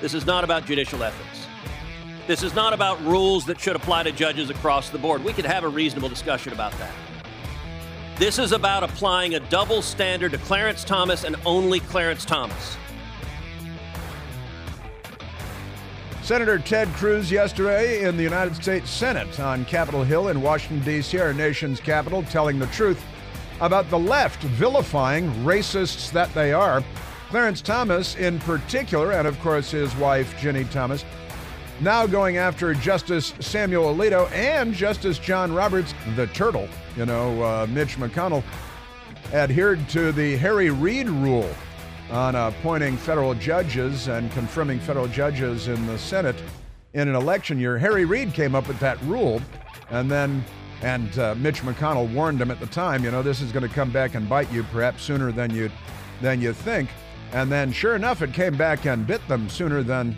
This is not about judicial ethics. This is not about rules that should apply to judges across the board. We could have a reasonable discussion about that. This is about applying a double standard to Clarence Thomas and only Clarence Thomas. Senator Ted Cruz yesterday in the United States Senate on Capitol Hill in Washington, D.C., our nation's capital, telling the truth about the left vilifying racists that they are. Clarence Thomas, in particular, and of course his wife, Ginny Thomas, now going after Justice Samuel Alito and Justice John Roberts, the turtle. You know, uh, Mitch McConnell adhered to the Harry Reid rule on appointing federal judges and confirming federal judges in the Senate in an election year. Harry Reid came up with that rule, and then and uh, Mitch McConnell warned him at the time, you know, this is going to come back and bite you perhaps sooner than you than you think. And then, sure enough, it came back and bit them sooner than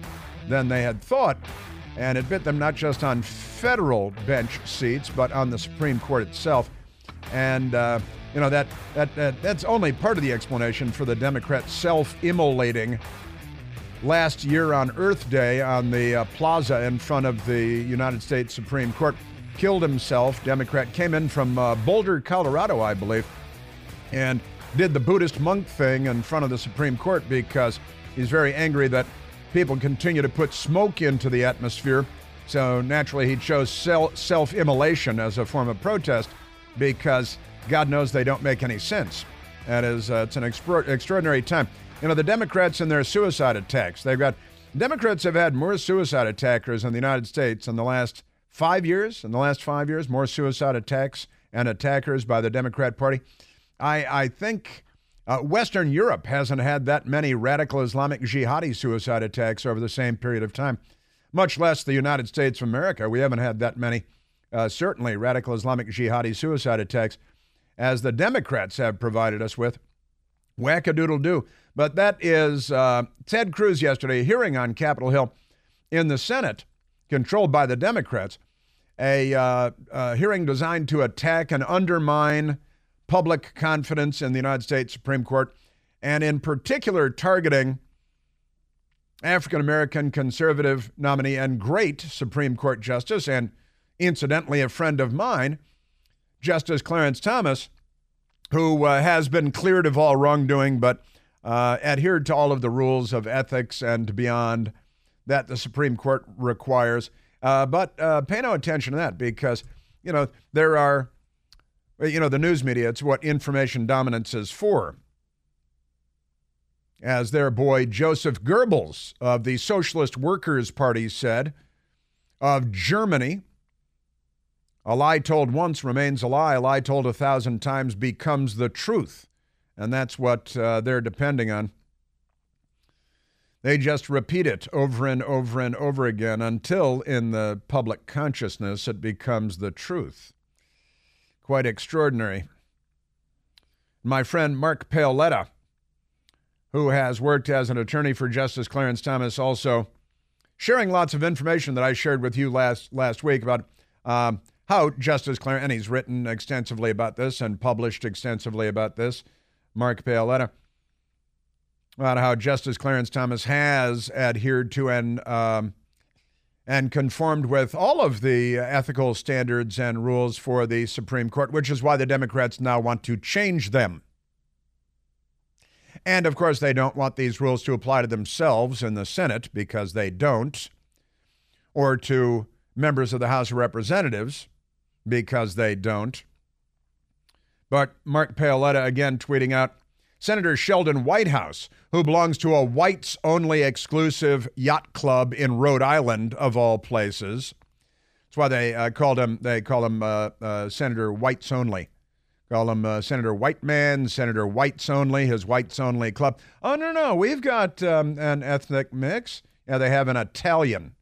than they had thought, and it bit them not just on federal bench seats, but on the Supreme Court itself. And uh, you know that, that that that's only part of the explanation for the Democrats self-immolating last year on Earth Day on the uh, plaza in front of the United States Supreme Court. Killed himself. Democrat came in from uh, Boulder, Colorado, I believe, and did the Buddhist monk thing in front of the Supreme Court because he's very angry that people continue to put smoke into the atmosphere. So naturally, he chose self immolation as a form of protest because God knows they don't make any sense. That is, uh, it's an expro- extraordinary time. You know, the Democrats and their suicide attacks, they've got, Democrats have had more suicide attackers in the United States in the last five years, in the last five years, more suicide attacks and attackers by the Democrat Party. I, I think uh, Western Europe hasn't had that many radical Islamic jihadi suicide attacks over the same period of time, much less the United States of America. We haven't had that many, uh, certainly, radical Islamic jihadi suicide attacks as the Democrats have provided us with. Wackadoodle do. But that is uh, Ted Cruz yesterday, hearing on Capitol Hill in the Senate, controlled by the Democrats, a uh, hearing designed to attack and undermine public confidence in the United States Supreme Court, and in particular targeting African American conservative nominee and great Supreme Court Justice, and incidentally, a friend of mine, Justice Clarence Thomas, who uh, has been cleared of all wrongdoing, but uh, adhered to all of the rules of ethics and beyond that the Supreme Court requires. Uh, but uh, pay no attention to that because, you know, there are, you know, the news media, it's what information dominance is for. As their boy Joseph Goebbels of the Socialist Workers' Party said of Germany, a lie told once remains a lie. A lie told a thousand times becomes the truth. And that's what uh, they're depending on. They just repeat it over and over and over again until in the public consciousness it becomes the truth. Quite extraordinary. My friend Mark Paoletta, who has worked as an attorney for Justice Clarence Thomas, also sharing lots of information that I shared with you last last week about um, how Justice Clarence, and he's written extensively about this and published extensively about this, Mark Paoletta, about how Justice Clarence Thomas has adhered to an um, and conformed with all of the ethical standards and rules for the Supreme Court, which is why the Democrats now want to change them. And of course, they don't want these rules to apply to themselves in the Senate because they don't, or to members of the House of Representatives because they don't. But Mark Paoletta again tweeting out Senator Sheldon Whitehouse, who belongs to a whites only exclusive yacht club in Rhode Island, of all places. That's why they uh, called him, they call him uh, uh, Senator Whites Only, Call him uh, Senator White Man, Senator Whites Only, his Whites Only Club. Oh, no, no, we've got um, an ethnic mix. Yeah, they have an Italian.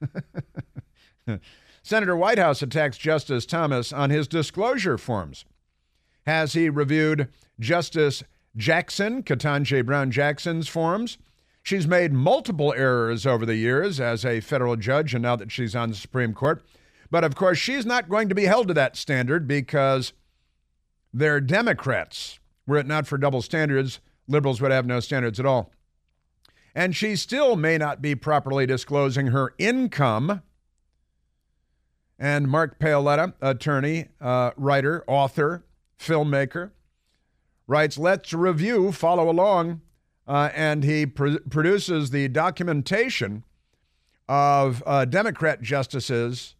Senator Whitehouse attacks Justice Thomas on his disclosure forms. Has he reviewed Justice Jackson, Ketanji Brown Jackson's forms? She's made multiple errors over the years as a federal judge and now that she's on the Supreme Court. But of course, she's not going to be held to that standard because they're Democrats. Were it not for double standards, liberals would have no standards at all. And she still may not be properly disclosing her income. And Mark Paoletta, attorney, uh, writer, author, filmmaker, writes, Let's review, follow along. Uh, and he pr- produces the documentation of uh, Democrat justices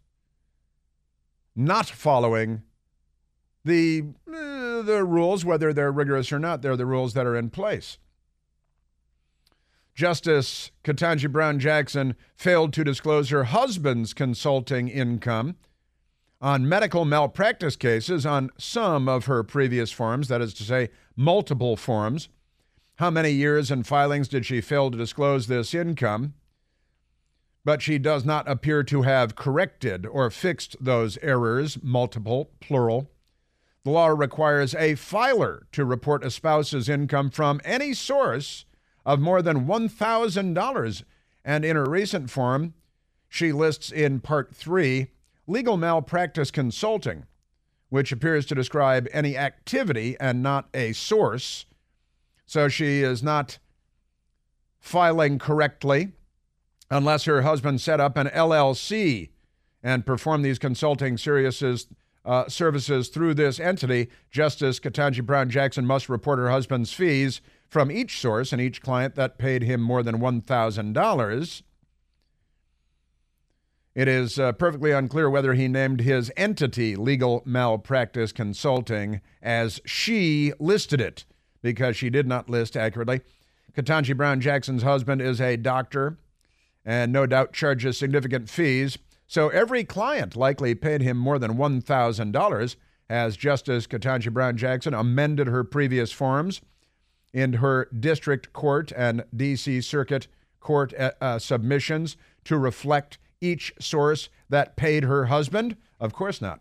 not following the uh, the rules, whether they're rigorous or not. They're the rules that are in place. Justice Ketanji Brown Jackson failed to disclose her husband's consulting income on medical malpractice cases on some of her previous forms, that is to say, multiple forms. How many years and filings did she fail to disclose this income? But she does not appear to have corrected or fixed those errors, multiple, plural. The law requires a filer to report a spouse's income from any source of more than $1,000. And in her recent form, she lists in Part 3 legal malpractice consulting, which appears to describe any activity and not a source. So she is not filing correctly unless her husband set up an LLC and performed these consulting services uh, services through this entity, Justice Ketanji Brown Jackson must report her husband's fees from each source and each client that paid him more than $1,000. It is uh, perfectly unclear whether he named his entity Legal Malpractice Consulting as she listed it, because she did not list accurately. Ketanji Brown Jackson's husband is a doctor and no doubt charges significant fees so every client likely paid him more than $1,000 as Justice Ketanji Brown Jackson amended her previous forms in her district court and D.C. Circuit Court uh, uh, submissions to reflect each source that paid her husband? Of course not.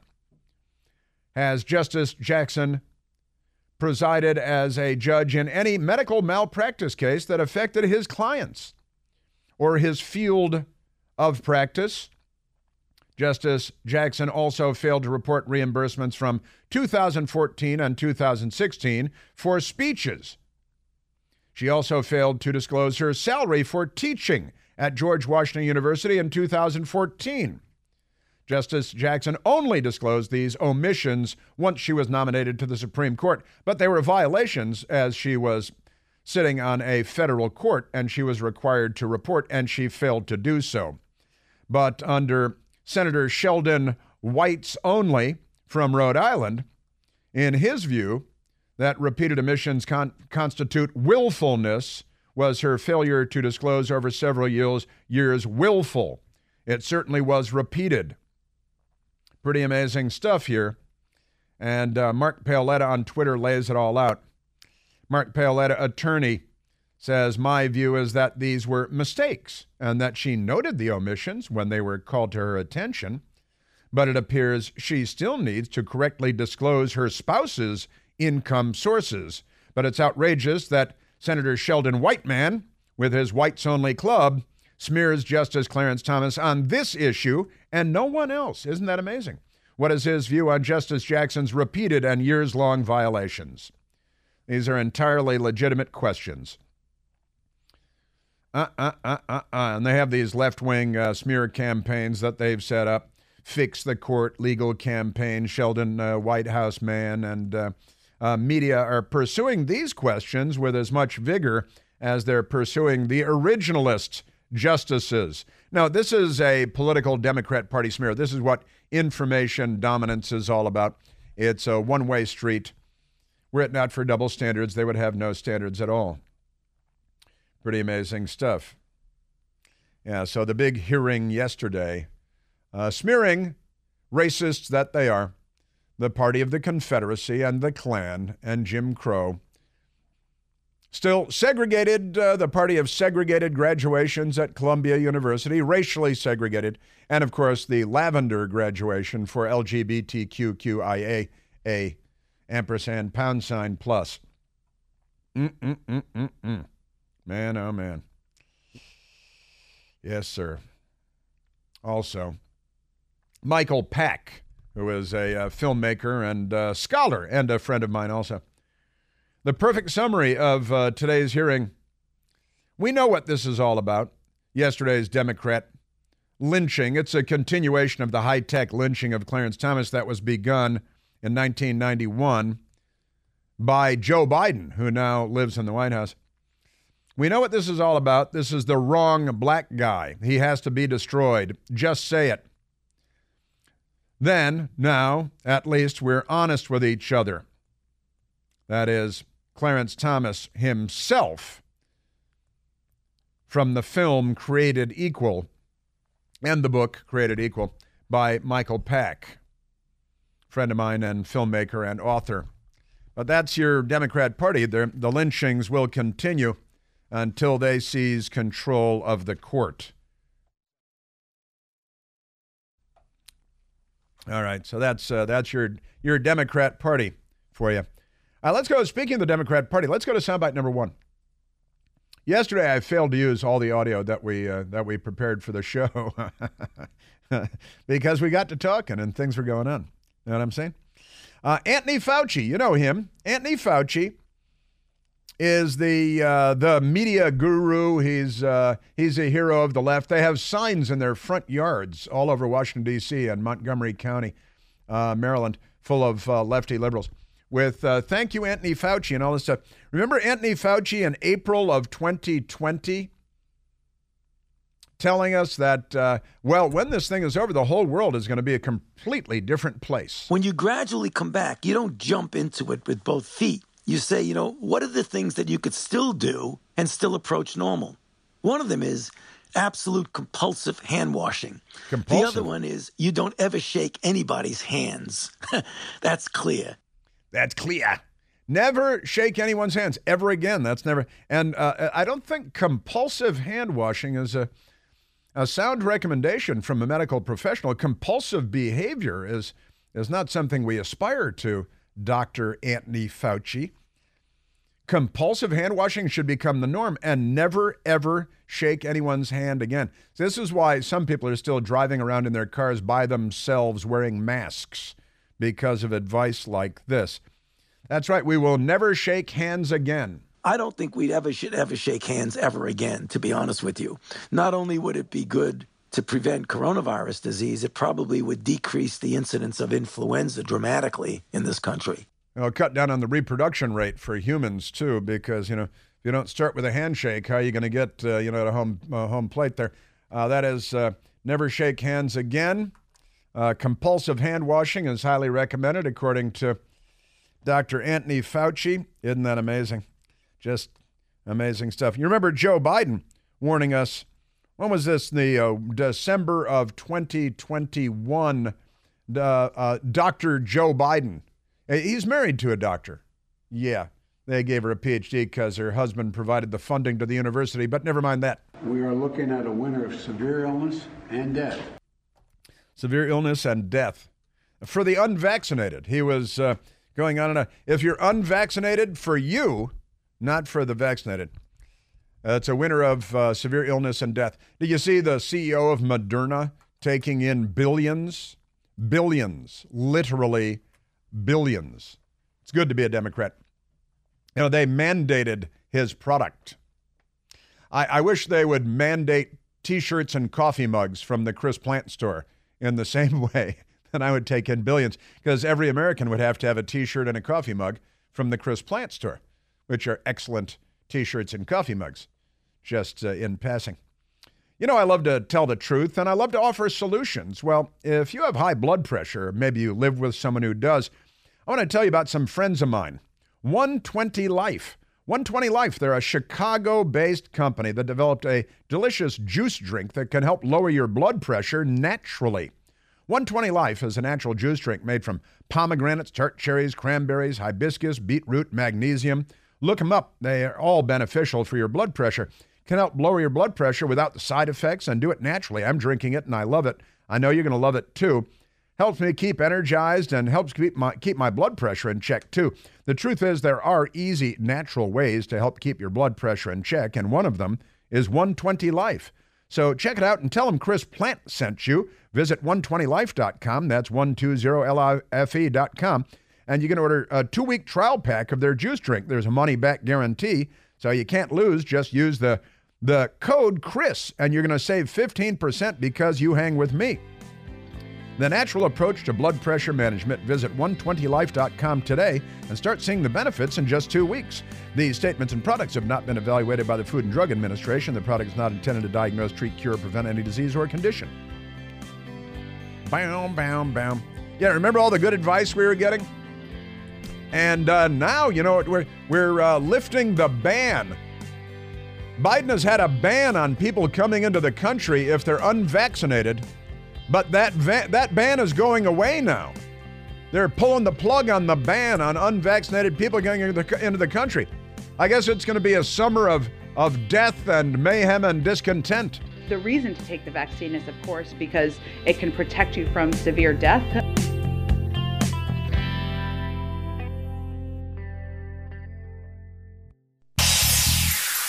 Has Justice Jackson presided as a judge in any medical malpractice case that affected his clients or his field of practice? Justice Jackson also failed to report reimbursements from 2014 and 2016 for speeches. She also failed to disclose her salary for teaching at George Washington University in 2014. Justice Jackson only disclosed these omissions once she was nominated to the Supreme Court, but they were violations as she was sitting on a federal court and she was required to report, and she failed to do so. But under Senator Sheldon Whites only from Rhode Island, in his view, that repeated omissions con- constitute willfulness was her failure to disclose over several years, years willful. It certainly was repeated. Pretty amazing stuff here. And uh, Mark Paoletta on Twitter lays it all out. Mark Paoletta, attorney, says, My view is that these were mistakes and that she noted the omissions when they were called to her attention, but it appears she still needs to correctly disclose her spouse's income sources. But it's outrageous that Senator Sheldon Whiteman, with his whites only club, smears Justice Clarence Thomas on this issue and no one else. Isn't that amazing? What is his view on Justice Jackson's repeated and years long violations? These are entirely legitimate questions uh, uh, uh, uh, uh. And they have these left wing uh, smear campaigns that they've set up. Fix the court legal campaign, Sheldon uh, White House man, and uh, media are pursuing these questions with as much vigor as they're pursuing the originalist justices. Now, this is a political Democrat Party smear. This is what information dominance is all about. It's a one way street. Were it not for double standards, they would have no standards at all. Pretty amazing stuff. Yeah, so the big hearing yesterday, uh, smearing racists that they are, the party of the Confederacy and the Klan and Jim Crow. Still segregated, uh, the party of segregated graduations at Columbia University, racially segregated, and of course the lavender graduation for LGBTQIA, a ampersand pound sign plus. Mm-mm-mm-mm-mm. Man, oh man. Yes, sir. Also, Michael Pack, who is a uh, filmmaker and uh, scholar and a friend of mine also. The perfect summary of uh, today's hearing. We know what this is all about. Yesterday's Democrat lynching. It's a continuation of the high tech lynching of Clarence Thomas that was begun in 1991 by Joe Biden, who now lives in the White House. We know what this is all about. This is the wrong black guy. He has to be destroyed. Just say it. Then, now, at least, we're honest with each other. That is, Clarence Thomas himself from the film Created Equal and the book Created Equal by Michael Pack, friend of mine and filmmaker and author. But that's your Democrat Party. The lynchings will continue until they seize control of the court. All right, so that's uh, that's your your Democrat Party for you. Uh, let's go. Speaking of the Democrat Party, let's go to soundbite number one. Yesterday, I failed to use all the audio that we uh, that we prepared for the show because we got to talking and things were going on. You know what I'm saying? Uh, Anthony Fauci, you know him. Anthony Fauci is the uh, the media guru. He's uh, he's a hero of the left. They have signs in their front yards all over Washington D.C. and Montgomery County, uh, Maryland, full of uh, lefty liberals. With uh, thank you, Anthony Fauci, and all this stuff. Remember Anthony Fauci in April of 2020 telling us that, uh, well, when this thing is over, the whole world is going to be a completely different place. When you gradually come back, you don't jump into it with both feet you say, you know, what are the things that you could still do and still approach normal? One of them is absolute compulsive hand washing. Compulsive. The other one is you don't ever shake anybody's hands. That's clear. That's clear. Never shake anyone's hands ever again. That's never. And uh, I don't think compulsive hand washing is a a sound recommendation from a medical professional. Compulsive behavior is is not something we aspire to. Dr. Anthony Fauci. Compulsive hand washing should become the norm and never, ever shake anyone's hand again. This is why some people are still driving around in their cars by themselves wearing masks because of advice like this. That's right, we will never shake hands again. I don't think we'd ever should ever shake hands ever again, to be honest with you. Not only would it be good to prevent coronavirus disease, it probably would decrease the incidence of influenza dramatically in this country know, cut down on the reproduction rate for humans too, because you know if you don't start with a handshake, how are you going to get uh, you know at a home uh, home plate there? Uh, that is, uh, never shake hands again. Uh, compulsive hand washing is highly recommended, according to Dr. Anthony Fauci. Isn't that amazing? Just amazing stuff. You remember Joe Biden warning us. When was this? The uh, December of 2021. Dr. Joe Biden He's married to a doctor. Yeah, they gave her a PhD because her husband provided the funding to the university, but never mind that. We are looking at a winter of severe illness and death. Severe illness and death. For the unvaccinated, he was uh, going on and on. If you're unvaccinated, for you, not for the vaccinated. Uh, it's a winner of uh, severe illness and death. Did you see the CEO of Moderna taking in billions? Billions, literally billions. It's good to be a Democrat. You know, they mandated his product. I, I wish they would mandate t shirts and coffee mugs from the Chris Plante store in the same way that I would take in billions, because every American would have to have a t shirt and a coffee mug from the Chris Plante store, which are excellent t shirts and coffee mugs, just uh, in passing. You know, I love to tell the truth and I love to offer solutions. Well, if you have high blood pressure, maybe you live with someone who does, I want to tell you about some friends of mine. 120 Life. 120 Life, they're a Chicago based company that developed a delicious juice drink that can help lower your blood pressure naturally. 120 Life is a natural juice drink made from pomegranates, tart cherries, cranberries, hibiscus, beetroot, magnesium. Look them up. They are all beneficial for your blood pressure. Can help lower your blood pressure without the side effects and do it naturally. I'm drinking it and I love it. I know you're going to love it too. Helps me keep energized and helps keep my keep my blood pressure in check too. The truth is there are easy natural ways to help keep your blood pressure in check and one of them is 120 Life. So check it out and tell them Chris Plante sent you. Visit 120life.com. That's 120life.com. And you can order a two week trial pack of their juice drink. There's a money back guarantee, so you can't lose. Just use the, the code Chris, and you're going to save 15% because you hang with me. The natural approach to blood pressure management. Visit 120life.com today and start seeing the benefits in just two weeks. These statements and products have not been evaluated by the Food and Drug Administration. The product is not intended to diagnose, treat, cure, or prevent any disease or condition. Bam, bam, bam. Yeah, remember all the good advice we were getting? And uh, now, you know, we're, we're uh, lifting the ban. Biden has had a ban on people coming into the country if they're unvaccinated, but that, va- that ban is going away now. They're pulling the plug on the ban on unvaccinated people getting into the, into the country. I guess it's going to be a summer of, of death and mayhem and discontent. The reason to take the vaccine is, of course, because it can protect you from severe death.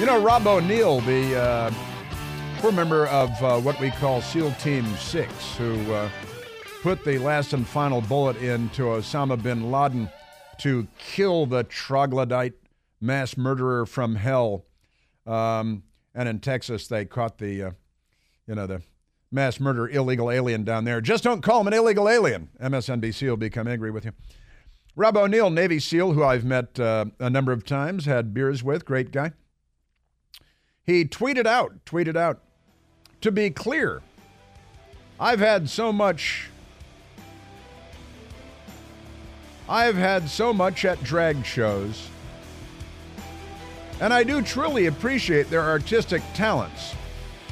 You know, Rob O'Neill, the uh, core member of uh, what we call SEAL Team 6, who uh, put the last and final bullet into Osama bin Laden to kill the troglodyte mass murderer from hell. Um, and in Texas, they caught the, uh, you know, the mass murder illegal alien down there. Just don't call him an illegal alien. MSNBC will become angry with you. Rob O'Neill, Navy SEAL, who I've met uh, a number of times, had beers with, great guy. He tweeted out, tweeted out, to be clear, I've had so much. I've had so much at drag shows, and I do truly appreciate their artistic talents.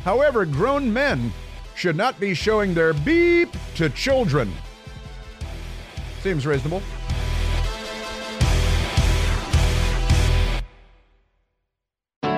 However, grown men should not be showing their beep to children. Seems reasonable.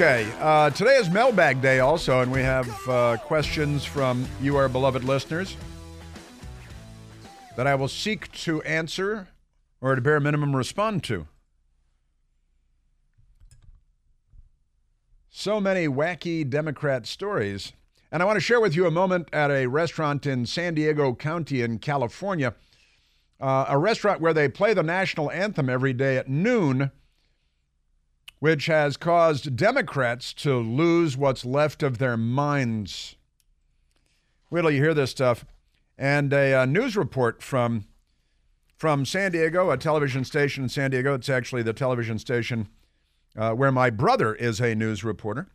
Okay, uh, today is mailbag day also, and we have uh, questions from you, our beloved listeners, that I will seek to answer or at a bare minimum respond to. So many wacky Democrat stories. And I want to share with you a moment at a restaurant in San Diego County in California, uh, a restaurant where they play the national anthem every day at noon which has caused Democrats to lose what's left of their minds. Wait till you hear this stuff. And a, a news report from from San Diego, a television station in San Diego. It's actually the television station uh, where my brother is a news reporter.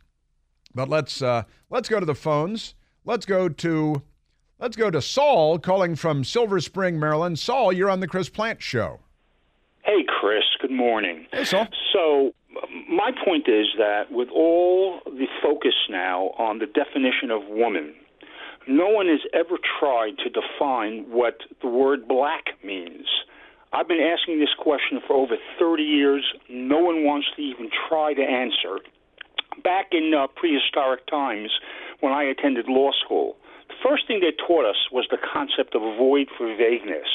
But let's uh, let's go to the phones. Let's go to let's go to Saul calling from Silver Spring, Maryland. Saul, you're on the Chris Plante Show. Hey, Chris. Good morning. Hey, Saul. So my point is that with all the focus now on the definition of woman, no one has ever tried to define what the word black means. I've been asking this question for over 30 years. No one wants to even try to answer. Back in uh, prehistoric times, when I attended law school, the first thing they taught us was the concept of void for vagueness.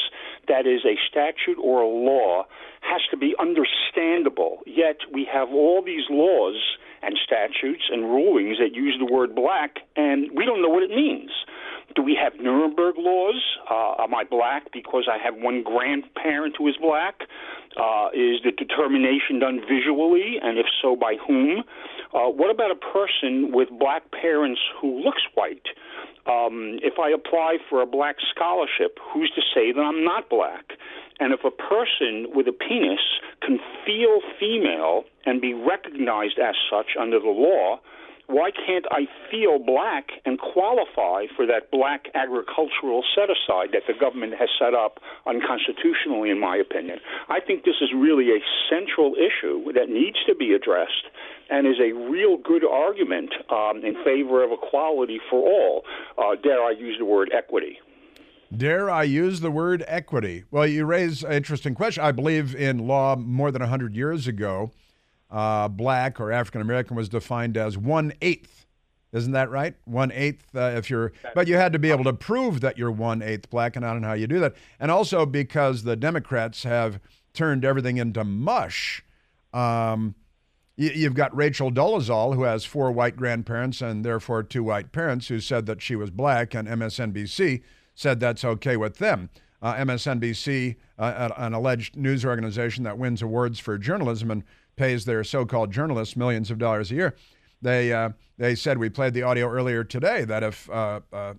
That is, a statute or a law has to be understandable, yet we have all these laws and statutes and rulings that use the word black, and we don't know what it means. Do we have Nuremberg laws? Uh, am I black because I have one grandparent who is black? Uh, is the determination done visually, and if so, by whom? Uh, what about a person with black parents who looks white? Um, if I apply for a black scholarship, who's to say that I'm not black? And if a person with a penis can feel female and be recognized as such under the law, why can't I feel black and qualify for that black agricultural set aside that the government has set up unconstitutionally, in my opinion? I think this is really a central issue that needs to be addressed and is a real good argument um, in favor of equality for all. Uh, dare I use the word equity? Dare I use the word equity? Well, you raise an interesting question. I believe in law more than 100 years ago, uh, black or African American was defined as one eighth. Isn't that right? One eighth. Uh, if you're, but you had to be able to prove that you're one eighth black, and I don't know how you do that. And also because the Democrats have turned everything into mush. Um, You've got Rachel Dolezal, who has four white grandparents and therefore two white parents, who said that she was black, and MSNBC said that's okay with them. Uh, MSNBC, uh, an alleged news organization that wins awards for journalism and pays their so-called journalists millions of dollars a year, they uh, they said we played the audio earlier today that if uh, uh,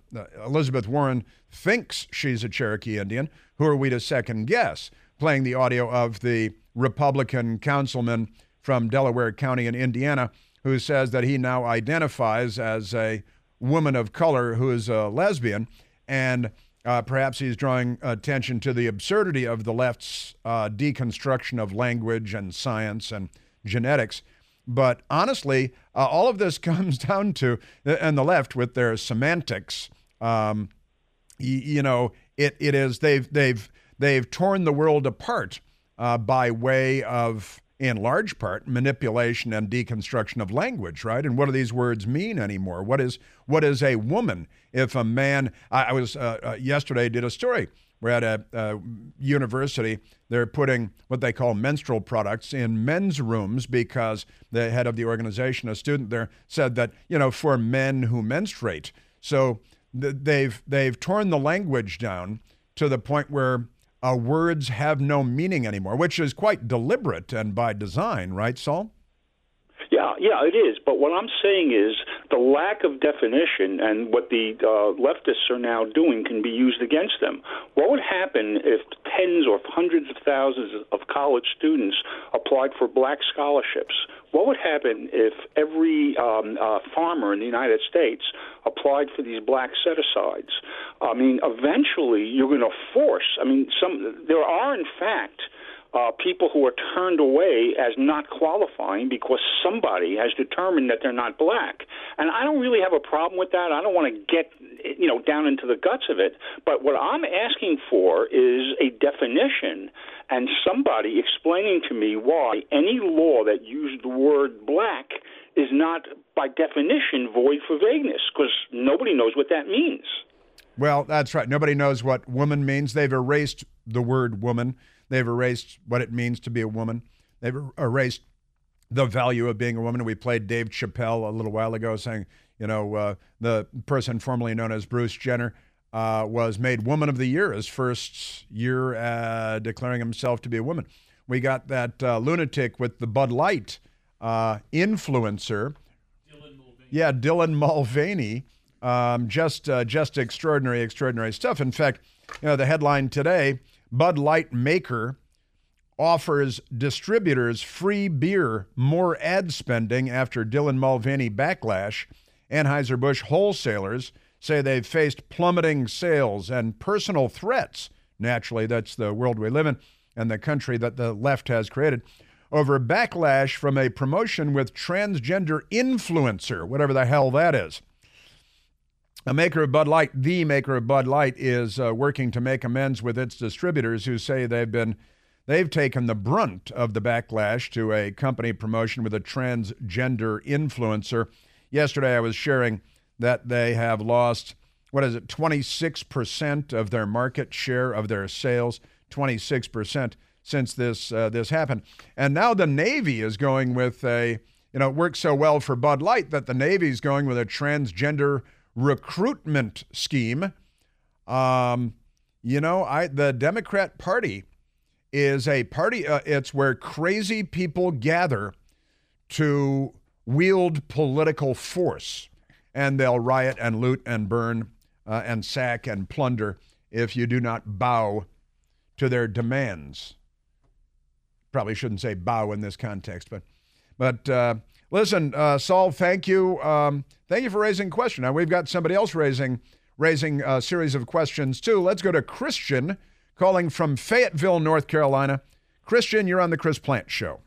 Elizabeth Warren thinks she's a Cherokee Indian, who are we to second guess? Playing the audio of the Republican councilman from Delaware County in Indiana who says that he now identifies as a woman of color who is a lesbian and uh, perhaps he's drawing attention to the absurdity of the left's uh, deconstruction of language and science and genetics. But honestly, uh, all of this comes down to, and the left with their semantics, um, y- you know, it, it is they've they've they've torn the world apart uh, by way of, in large part, manipulation and deconstruction of language. Right? And what do these words mean anymore? What is what is a woman? if a man, I, I was uh, uh, yesterday did a story. We're at a, a, university. They're putting what they call menstrual products in men's rooms because the head of the organization, a student there, said that you know for men who menstruate. So th- they've they've torn the language down to the point where uh, words have no meaning anymore, which is quite deliberate and by design, right, Saul? Yeah, yeah, it is. But what I'm saying is the lack of definition and what the uh, leftists are now doing can be used against them. What would happen if tens or hundreds of thousands of college students applied for black scholarships? What would happen if every um, uh, farmer in the United States applied for these black set asides? I mean, eventually you're going to force. I mean, some there are in fact uh, people who are turned away as not qualifying because somebody has determined that they're not black. And I don't really have a problem with that. I don't want to get you know down into the guts of it. But what I'm asking for is a definition and somebody explaining to me why any law that used the word black is not by definition void for vagueness because nobody knows what that means. Well, that's right. Nobody knows what woman means. They've erased the word woman. They've erased what it means to be a woman. They've er, erased the value of being a woman. We played Dave Chappelle a little while ago saying, you know, uh, the person formerly known as Bruce Jenner uh, was made Woman of the Year his first year uh, declaring himself to be a woman. We got that uh, lunatic with the Bud Light uh, influencer. Dylan yeah, Dylan Mulvaney. Um, just, uh, just extraordinary, extraordinary stuff. In fact, you know, the headline today Bud Light maker offers distributors free beer, more ad spending after Dylan Mulvaney backlash. Anheuser-Busch wholesalers say they've faced plummeting sales and personal threats. Naturally, that's the world we live in and the country that the left has created over backlash from a promotion with transgender influencer, whatever the hell that is. A maker of Bud Light, the maker of Bud Light, is uh, working to make amends with its distributors who say they've been they've taken the brunt of the backlash to a company promotion with a transgender influencer. Yesterday, I was sharing that they have lost what is it, 26% of their market share of their sales, 26% since this uh, this happened. And now the Navy is going with a you know it works so well for Bud Light that the Navy's going with a transgender recruitment scheme. Um, you know, I the Democrat Party is a party. Uh, it's where crazy people gather to wield political force, and they'll riot and loot and burn uh, and sack and plunder if you do not bow to their demands. Probably shouldn't say bow in this context, but but uh, listen, uh, Saul, thank you, um, thank you for raising a question. Now we've got somebody else raising raising a series of questions too. Let's go to Christian calling from Fayetteville, North Carolina. Christian, you're on the Chris Plante Show.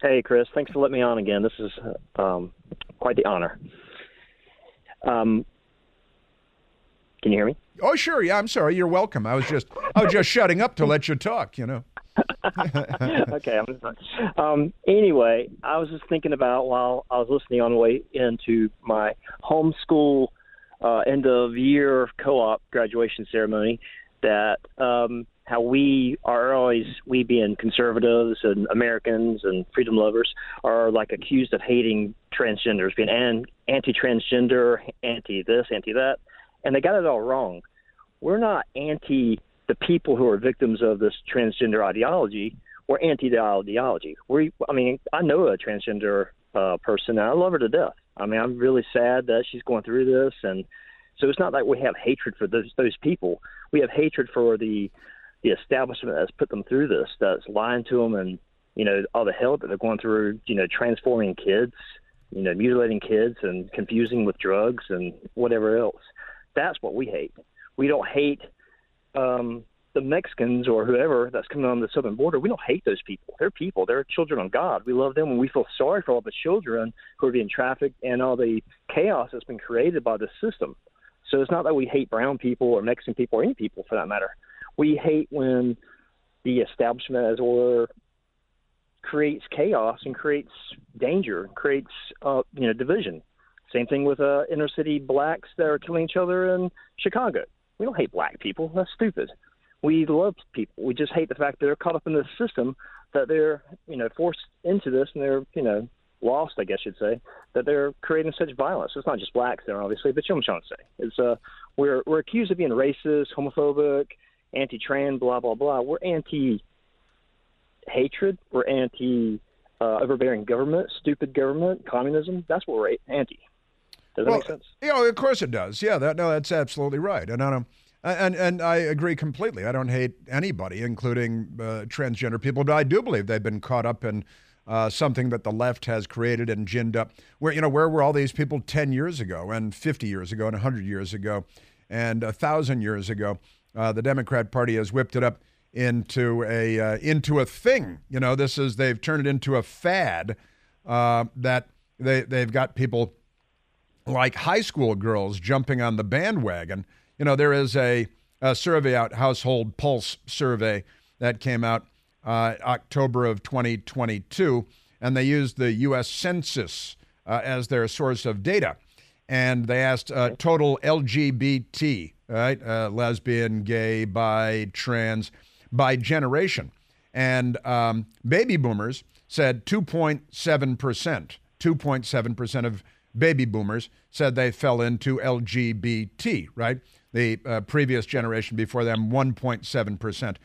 Hey, Chris. Thanks for letting me on again. This is um, quite the honor. Um, can you hear me? Oh, sure. Yeah, I'm sorry. You're welcome. I was just I was just shutting up to let you talk. You know. okay. i'm Um, anyway, I was just thinking about while I was listening on the way into my homeschool uh, end of year co-op graduation ceremony that um, how we are always we being conservatives and Americans and freedom lovers are like accused of hating transgenders, being an, anti-transgender, anti this, anti that, and they got it all wrong. We're not anti the people who are victims of this transgender ideology. We're anti ideology. We, I mean, I know a transgender uh, person, and I love her to death. I mean, I'm really sad that she's going through this, and so it's not like we have hatred for those those people. We have hatred for the the establishment that's put them through this, that's lying to them, and you know all the hell that they're going through. You know, transforming kids, you know, mutilating kids, and confusing with drugs and whatever else. That's what we hate. We don't hate um, the Mexicans or whoever that's coming on the southern border. We don't hate those people. They're people. They're children of God. We love them, and we feel sorry for all the children who are being trafficked and all the chaos that's been created by the system. So it's not that we hate brown people or Mexican people or any people for that matter. We hate when the establishment, as or creates chaos and creates danger, creates uh, you know division. Same thing with uh, inner city blacks that are killing each other in Chicago. We don't hate black people. That's stupid. We love people. We just hate the fact that they're caught up in this system that they're you know forced into this and they're you know lost, I guess you'd say, that they're creating such violence. It's not just blacks there, obviously, but you know what I'm trying to say. It's uh, we're we're accused of being racist, homophobic, anti-trans, blah blah blah. We're anti-hatred. We're anti uh, overbearing government, stupid government, communism. That's what we're anti. Does that well, make sense? You know, of course it does. Yeah, that no, that's absolutely right. And I don't, and and I agree completely. I don't hate anybody, including uh, transgender people, but I do believe they've been caught up in uh, something that the left has created and ginned up. Where you know where were all these people ten years ago, and fifty years ago, and hundred years ago, and a thousand years ago? Uh, the Democrat Party has whipped it up into a uh, into a thing. You know, this is they've turned it into a fad uh, that they they've got people like high school girls jumping on the bandwagon. You know, there is a, a survey out, Household Pulse survey that came out uh, October of 2022, and they used the U.S. Census uh, as their source of data. And they asked uh, total LGBT, right, uh, lesbian, gay, bi, trans, by generation. And um, baby boomers said 2.7%, 2.7% of baby boomers said they fell into LGBT, right? The uh, previous generation before them, 1.7%.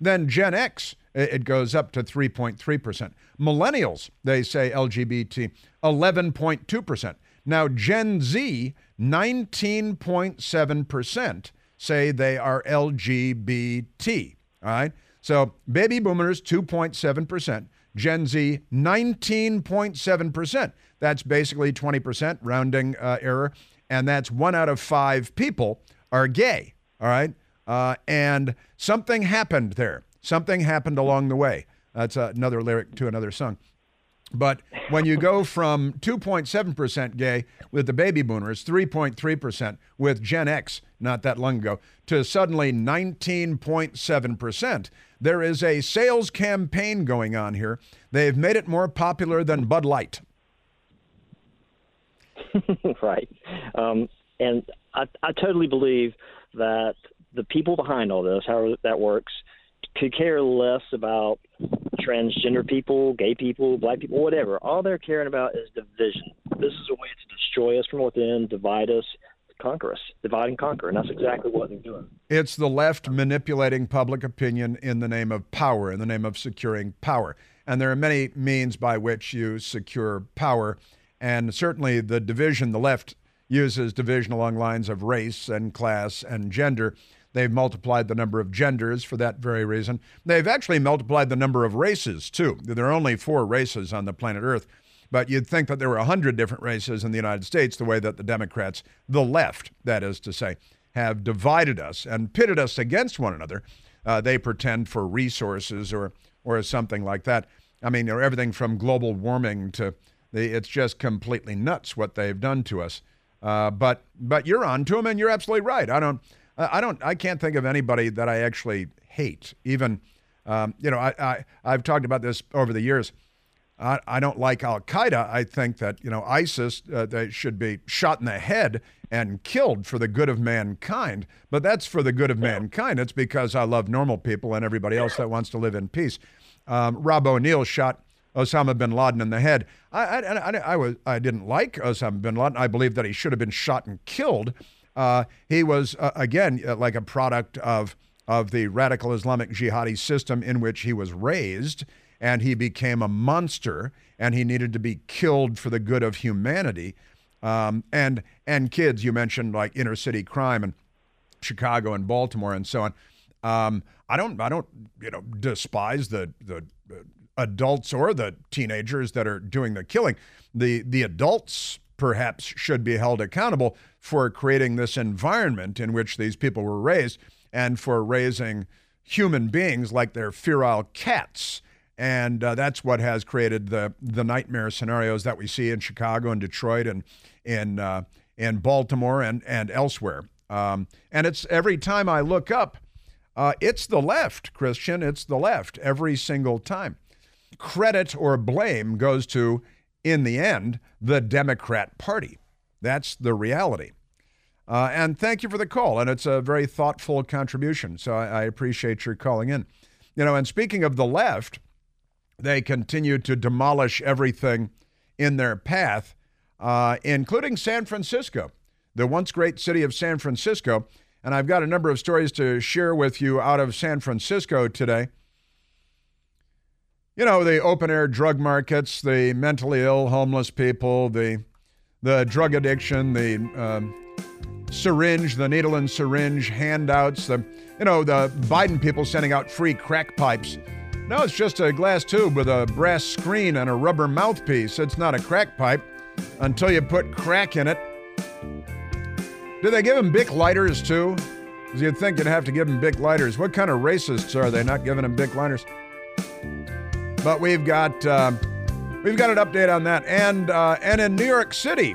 Then Gen X, it goes up to 3.3%. Millennials, they say LGBT, 11.2%. Now, Gen Z, 19.7% say they are LGBT. All right. So baby boomers, 2.7%. Gen Z, 19.7%. That's basically 20%, rounding uh, error. And that's one out of five people are gay. All right. Uh, and something happened there. Something happened along the way. That's another lyric to another song. But when you go from 2.7% gay with the baby boomers, 3.3% with Gen X not that long ago, to suddenly 19.7%, there is a sales campaign going on here. They've made it more popular than Bud Light. right. Um, and I, I totally believe that the people behind all this, however that works, could care less about transgender people, gay people, black people, whatever. All they're caring about is division. This is a way to destroy us from within, divide us, conquer us, divide and conquer, and that's exactly what they're doing. It's the left manipulating public opinion in the name of power, in the name of securing power. And there are many means by which you secure power. And certainly the division, the left uses division along lines of race and class and gender. They've multiplied the number of genders for that very reason. They've actually multiplied the number of races, too. There are only four races on the planet Earth. But you'd think that there were 100 different races in the United States, the way that the Democrats, the left, that is to say, have divided us and pitted us against one another. Uh, they pretend for resources or, or something like that. I mean, everything from global warming to the, it's just completely nuts what they've done to us. Uh, but but you're on to them, and you're absolutely right. I don't I don't. I can't think of anybody that I actually hate. Even, um, you know, I, I I've talked about this over the years. I, I don't like Al Qaeda. I think that you know ISIS uh, they should be shot in the head and killed for the good of mankind. But that's for the good of mankind. It's because I love normal people and everybody else that wants to live in peace. Um, Rob O'Neill shot Osama bin Laden in the head. I, I, I, I, was I didn't like Osama bin Laden. I believe that he should have been shot and killed. Uh, he was, uh, again, uh, like a product of, of the radical Islamic jihadi system in which he was raised, and he became a monster, and he needed to be killed for the good of humanity. Um, and, and kids, you mentioned like inner city crime and Chicago and Baltimore and so on. Um, I don't, I don't, you know, despise the the adults or the teenagers that are doing the killing. The the adults perhaps should be held accountable for creating this environment in which these people were raised and for raising human beings like they're feral cats. And uh, that's what has created the, the nightmare scenarios that we see in Chicago and Detroit and in, uh, in Baltimore and, and elsewhere. Um, and it's every time I look up, uh, it's the left, Christian. It's the left every single time. Credit or blame goes to in the end, the Democrat Party. That's the reality. Uh, and thank you for the call. And it's a very thoughtful contribution. So I, I, appreciate your calling in. You know, and speaking of the left, they continue to demolish everything in their path, uh, including San Francisco, the once great city of San Francisco. And I've got a number of stories to share with you out of San Francisco today you know, the open air drug markets, the mentally ill, homeless people, the the drug addiction, the um, syringe, the needle and syringe handouts, the you know the Biden people sending out free crack pipes. No, it's just a glass tube with a brass screen and a rubber mouthpiece. It's not a crack pipe until you put crack in it. Do they give them big lighters too? Because you'd think you'd have to give them big lighters. What kind of racists are they not giving them big lighters? But we've got uh, we've got an update on that, and uh, and in New York City,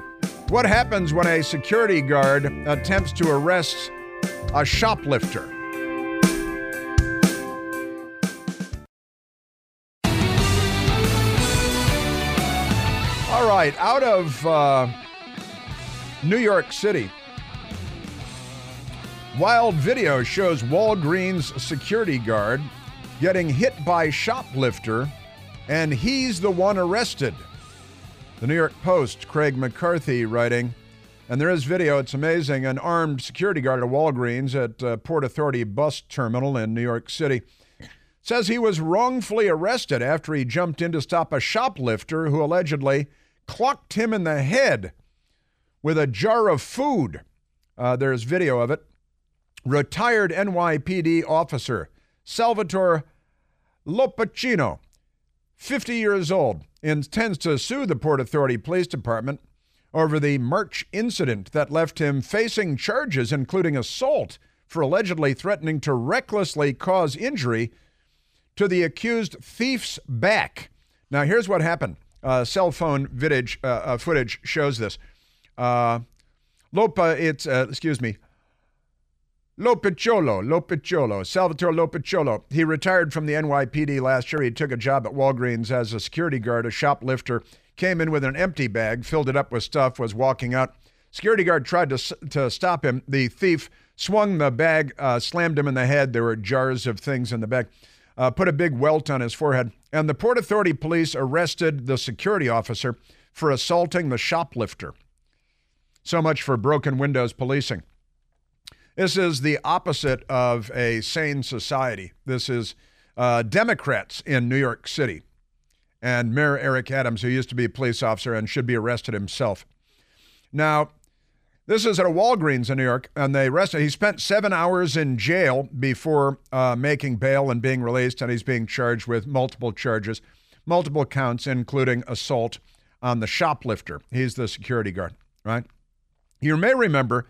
what happens when a security guard attempts to arrest a shoplifter? All right, out of uh, New York City. Wild video shows Walgreens security guard getting hit by shoplifter and he's the one arrested. The New York Post, Craig McCarthy writing, and there is video, it's amazing. An armed security guard at Walgreens at uh, Port Authority bus terminal in New York City says he was wrongfully arrested after he jumped in to stop a shoplifter who allegedly clocked him in the head with a jar of food. Uh, there's video of it. retired NYPD officer Salvatore Lopacino, 50 years old, intends to sue the Port Authority Police Department over the March incident that left him facing charges, including assault, for allegedly threatening to recklessly cause injury to the accused thief's back. Now, here's what happened. Uh, cell phone footage, uh, uh, footage shows this. Uh, Lopa, it's, uh, excuse me, Lopicciolo, Lopicciolo, Salvatore Lopicciolo. He retired from the NYPD last year. He took a job at Walgreens as a security guard, a shoplifter. Came in with an empty bag, filled it up with stuff, was walking out. Security guard tried to, to stop him. The thief swung the bag, uh, slammed him in the head. There were jars of things in the bag. Uh, put a big welt on his forehead. And the Port Authority police arrested the security officer for assaulting the shoplifter. So much for broken windows policing. This is the opposite of a sane society. This is uh, Democrats in New York City and Mayor Eric Adams, who used to be a police officer and should be arrested himself. Now, this is at a Walgreens in New York, and they arrested. He spent seven hours in jail before uh, making bail and being released, and he's being charged with multiple charges, multiple counts, including assault on the shoplifter. He's the security guard, right? You may remember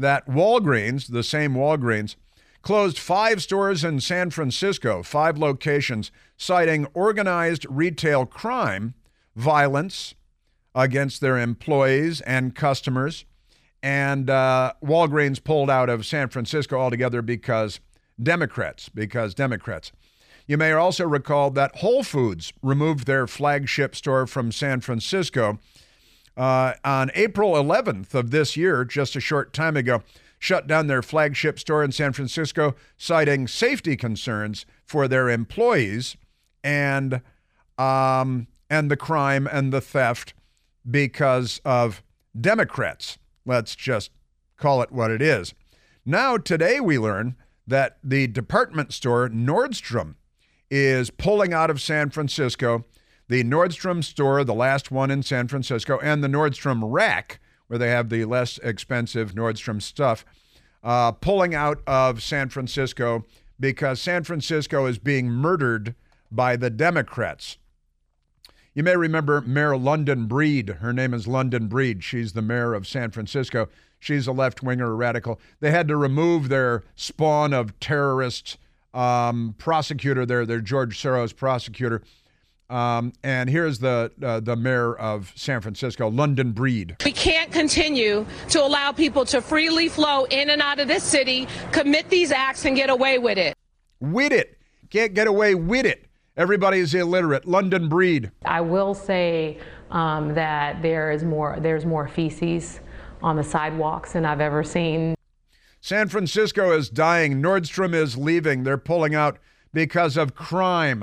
that Walgreens, the same Walgreens, closed five stores in San Francisco, five locations, citing organized retail crime, violence against their employees and customers. And uh, Walgreens pulled out of San Francisco altogether because Democrats, because Democrats. You may also recall that Whole Foods removed their flagship store from San Francisco uh, on April 11th of this year, just a short time ago, shut down their flagship store in San Francisco, citing safety concerns for their employees and um, and the crime and the theft because of Democrats. Let's just call it what it is. Now, today we learn that the department store Nordstrom is pulling out of San Francisco the Nordstrom store, the last one in San Francisco, and the Nordstrom rack, where they have the less expensive Nordstrom stuff, uh, pulling out of San Francisco because San Francisco is being murdered by the Democrats. You may remember Mayor London Breed. Her name is London Breed. She's the mayor of San Francisco. She's a left winger, a radical. They had to remove their spawn of terrorist um, prosecutor there, their George Soros prosecutor, um, and here's the uh, the mayor of San Francisco, London Breed. We can't continue to allow people to freely flow in and out of this city, commit these acts, and get away with it. With it, can't get away with it. Everybody is illiterate. London Breed. I will say um, that there is more. There's more feces on the sidewalks than I've ever seen. San Francisco is dying. Nordstrom is leaving. They're pulling out because of crime.